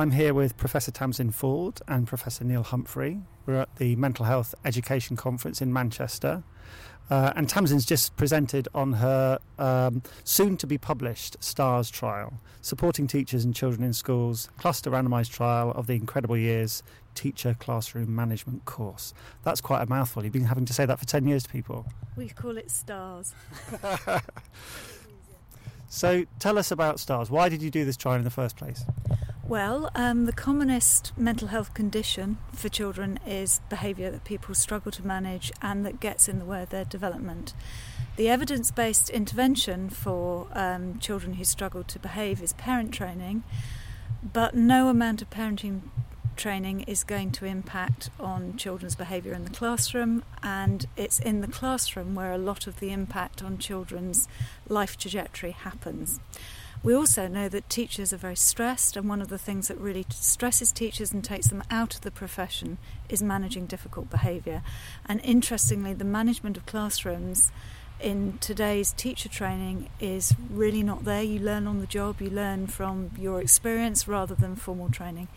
I'm here with Professor Tamsin Ford and Professor Neil Humphrey. We're at the Mental Health Education Conference in Manchester. Uh, and Tamsin's just presented on her um, soon to be published STARS trial, supporting teachers and children in schools, cluster randomised trial of the Incredible Years Teacher Classroom Management course. That's quite a mouthful. You've been having to say that for 10 years to people. We call it STARS. so tell us about STARS. Why did you do this trial in the first place? Well, um, the commonest mental health condition for children is behaviour that people struggle to manage and that gets in the way of their development. The evidence based intervention for um, children who struggle to behave is parent training, but no amount of parenting training is going to impact on children's behaviour in the classroom, and it's in the classroom where a lot of the impact on children's life trajectory happens. We also know that teachers are very stressed, and one of the things that really stresses teachers and takes them out of the profession is managing difficult behaviour. And interestingly, the management of classrooms in today's teacher training is really not there. You learn on the job, you learn from your experience rather than formal training.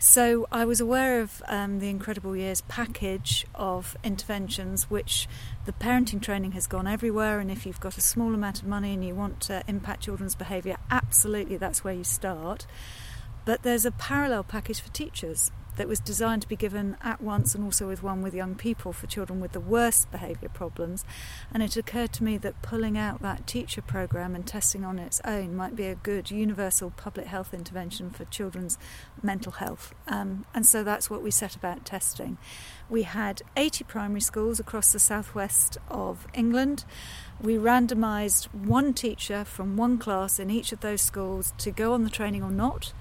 So I was aware of um, the Incredible Years package of interventions, which the parenting training has gone everywhere. And if you've got a small amount of money and you want to impact children's behaviour, absolutely that's where you start. But there's a parallel package for teachers that was designed to be given at once and also with one with young people for children with the worst behaviour problems. And it occurred to me that pulling out that teacher programme and testing on its own might be a good universal public health intervention for children's mental health. Um, and so that's what we set about testing. We had 80 primary schools across the southwest of England. We randomised one teacher from one class in each of those schools to go on the training or not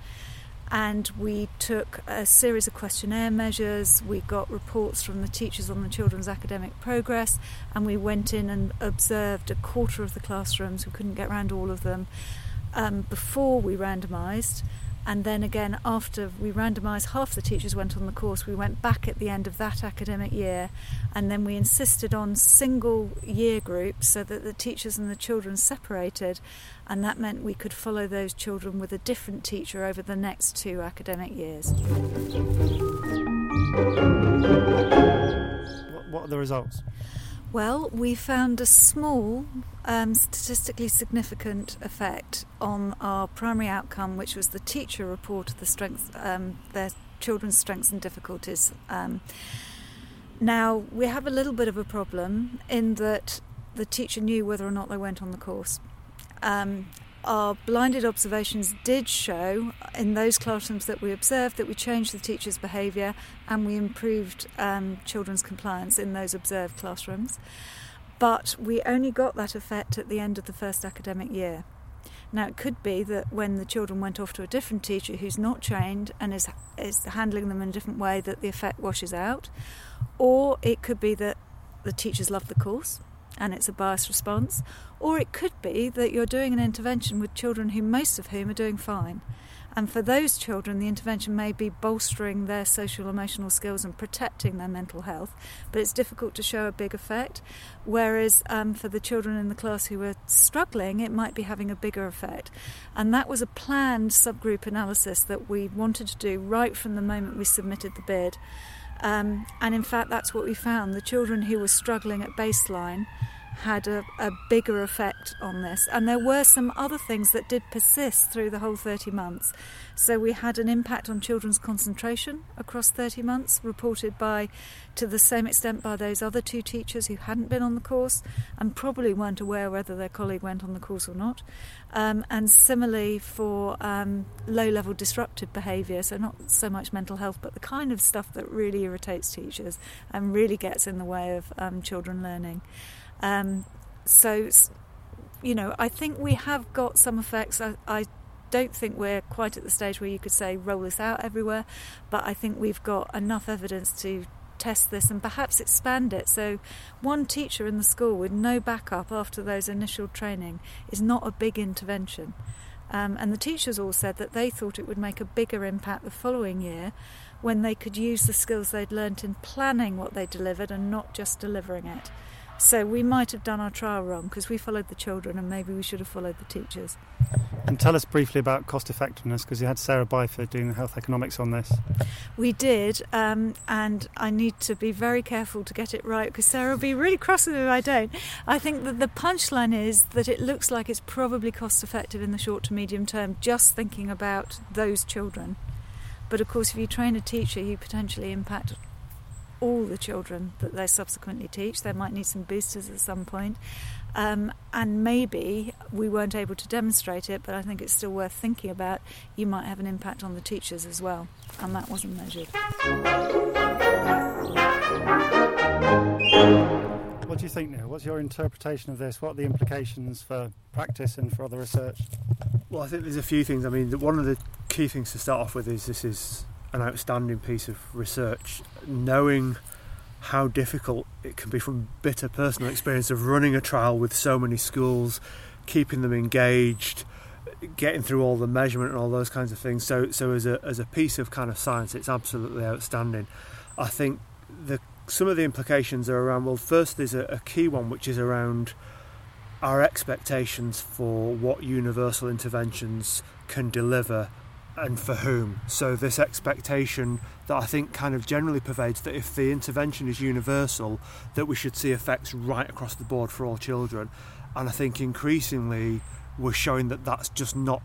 and we took a series of questionnaire measures. We got reports from the teachers on the children's academic progress, and we went in and observed a quarter of the classrooms. We couldn't get around all of them um, before we randomised. And then again, after we randomised, half the teachers went on the course. We went back at the end of that academic year, and then we insisted on single year groups so that the teachers and the children separated, and that meant we could follow those children with a different teacher over the next two academic years. What are the results? Well, we found a small, um, statistically significant effect on our primary outcome, which was the teacher report of the um, their children's strengths and difficulties. Um, now, we have a little bit of a problem in that the teacher knew whether or not they went on the course. Our blinded observations did show in those classrooms that we observed that we changed the teacher's behaviour and we improved um, children's compliance in those observed classrooms. But we only got that effect at the end of the first academic year. Now, it could be that when the children went off to a different teacher who's not trained and is, is handling them in a different way, that the effect washes out. Or it could be that the teachers love the course and it's a biased response, or it could be that you're doing an intervention with children who most of whom are doing fine. And for those children, the intervention may be bolstering their social emotional skills and protecting their mental health, but it's difficult to show a big effect. Whereas um, for the children in the class who are struggling, it might be having a bigger effect. And that was a planned subgroup analysis that we wanted to do right from the moment we submitted the bid. Um, and in fact, that's what we found. The children who were struggling at baseline had a, a, bigger effect on this. And there were some other things that did persist through the whole 30 months. So we had an impact on children's concentration across 30 months, reported by, to the same extent, by those other two teachers who hadn't been on the course and probably weren't aware whether their colleague went on the course or not. Um, and similarly for um, low level disruptive behaviour, so not so much mental health, but the kind of stuff that really irritates teachers and really gets in the way of um, children learning. Um, so, you know, I think we have got some effects. I, I don't think we're quite at the stage where you could say roll this out everywhere, but I think we've got enough evidence to test this and perhaps expand it. So, one teacher in the school with no backup after those initial training is not a big intervention. Um, and the teachers all said that they thought it would make a bigger impact the following year when they could use the skills they'd learnt in planning what they delivered and not just delivering it. So we might have done our trial wrong because we followed the children and maybe we should have followed the teachers. And tell us briefly about cost effectiveness because you had Sarah Byford doing the health economics on this. We did, um, and I need to be very careful to get it right because Sarah will be really cross with me if I don't. I think that the punchline is that it looks like it's probably cost effective in the short to medium term, just thinking about those children. But of course, if you train a teacher, you potentially impact all the children that they subsequently teach. They might need some boosters at some point. Um, and maybe we weren't able to demonstrate it, but I think it's still worth thinking about. You might have an impact on the teachers as well, and that wasn't measured. What do you think, Neil? What's your interpretation of this? What are the implications for practice and for other research? Well, I think there's a few things. I mean, one of the key things to start off with is this is an outstanding piece of research. Knowing how difficult it can be from bitter personal experience of running a trial with so many schools, keeping them engaged, getting through all the measurement and all those kinds of things. So, so as a as a piece of kind of science, it's absolutely outstanding. I think the some of the implications are around. Well, first there's a, a key one which is around our expectations for what universal interventions can deliver and for whom. So, this expectation that I think kind of generally pervades that if the intervention is universal, that we should see effects right across the board for all children. And I think increasingly we're showing that that's just not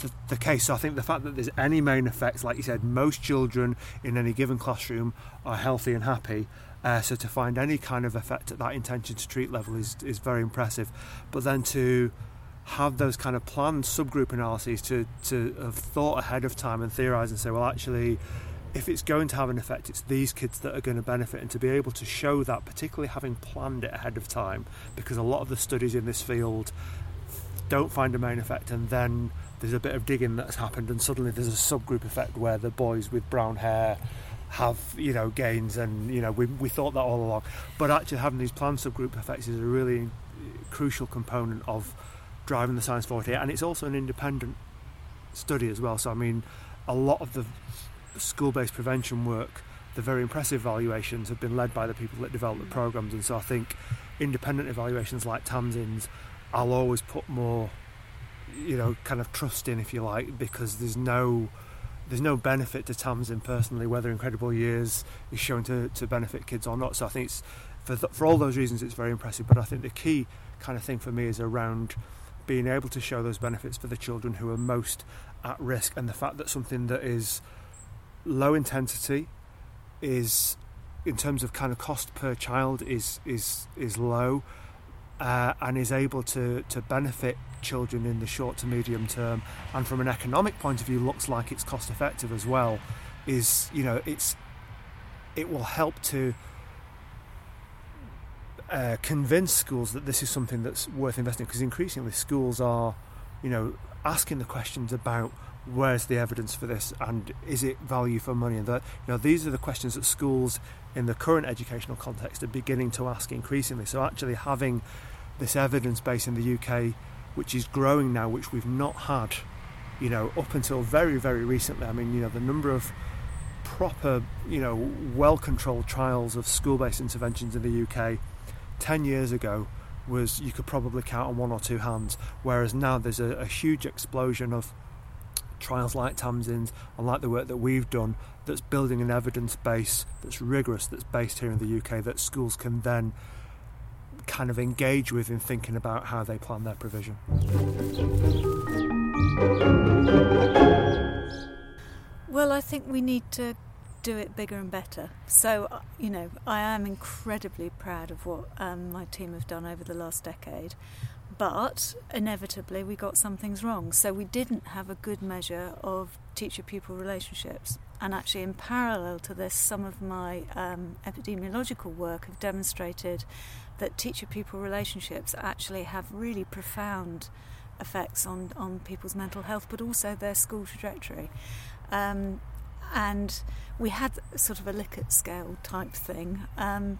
the, the case. So, I think the fact that there's any main effects, like you said, most children in any given classroom are healthy and happy. Uh, so to find any kind of effect at that intention to treat level is, is very impressive. But then to have those kind of planned subgroup analyses to, to have thought ahead of time and theorise and say, well, actually, if it's going to have an effect, it's these kids that are going to benefit, and to be able to show that, particularly having planned it ahead of time, because a lot of the studies in this field don't find a main effect, and then there's a bit of digging that's happened, and suddenly there's a subgroup effect where the boys with brown hair have you know gains, and you know we, we thought that all along, but actually having these planned subgroup effects is a really crucial component of driving the science forward here, and it's also an independent study as well. So I mean, a lot of the school-based prevention work, the very impressive evaluations have been led by the people that develop the programs, and so I think independent evaluations like Tamsin's, I'll always put more, you know, kind of trust in, if you like, because there's no there's no benefit to Tamsin personally whether Incredible Years is shown to, to benefit kids or not. So I think it's for th- for all those reasons it's very impressive. But I think the key kind of thing for me is around being able to show those benefits for the children who are most at risk, and the fact that something that is low intensity is, in terms of kind of cost per child, is is is low, uh, and is able to to benefit children in the short to medium term, and from an economic point of view, looks like it's cost effective as well. Is you know it's it will help to uh, convince schools that this is something that's worth investing because increasingly schools are, you know, asking the questions about where's the evidence for this and is it value for money? And that you know these are the questions that schools in the current educational context are beginning to ask increasingly. So actually having this evidence base in the UK which is growing now which we've not had you know up until very very recently. I mean you know the number of proper you know well controlled trials of school based interventions in the UK 10 years ago was you could probably count on one or two hands, whereas now there's a, a huge explosion of trials like Tamsin's and like the work that we've done that's building an evidence base that's rigorous, that's based here in the UK, that schools can then kind of engage with in thinking about how they plan their provision. Well, I think we need to do it bigger and better. So, uh, you know, I am incredibly proud of what um, my team have done over the last decade. But inevitably, we got some things wrong. So, we didn't have a good measure of teacher pupil relationships. And actually, in parallel to this, some of my um, epidemiological work have demonstrated that teacher pupil relationships actually have really profound effects on, on people's mental health, but also their school trajectory. Um, and we had sort of a Likert scale type thing. Um,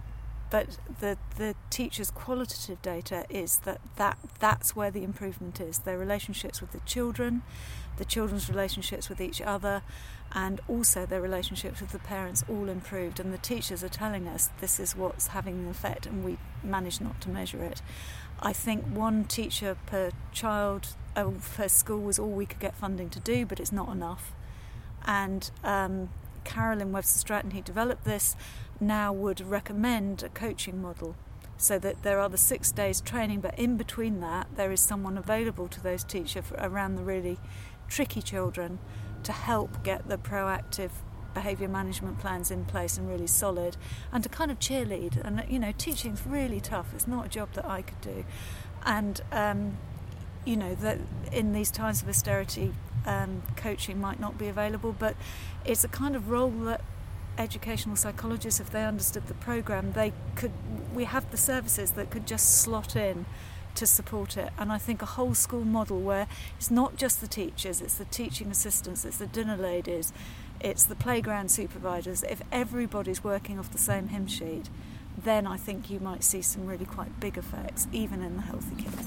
but the the teachers' qualitative data is that, that that's where the improvement is. Their relationships with the children, the children's relationships with each other, and also their relationships with the parents all improved. And the teachers are telling us this is what's having an effect, and we manage not to measure it. I think one teacher per child of her school was all we could get funding to do, but it's not enough. And um, Carolyn Webster Stratton, who developed this, now would recommend a coaching model so that there are the six days training, but in between that, there is someone available to those teachers around the really tricky children to help get the proactive behaviour management plans in place and really solid, and to kind of cheerlead. And you know, teaching's really tough. It's not a job that I could do, and um, you know that in these times of austerity, um, coaching might not be available, but it's a kind of role that educational psychologists, if they understood the program, they could. We have the services that could just slot in to support it. And I think a whole school model where it's not just the teachers, it's the teaching assistants, it's the dinner ladies, it's the playground supervisors. If everybody's working off the same hymn sheet, then I think you might see some really quite big effects, even in the healthy kids.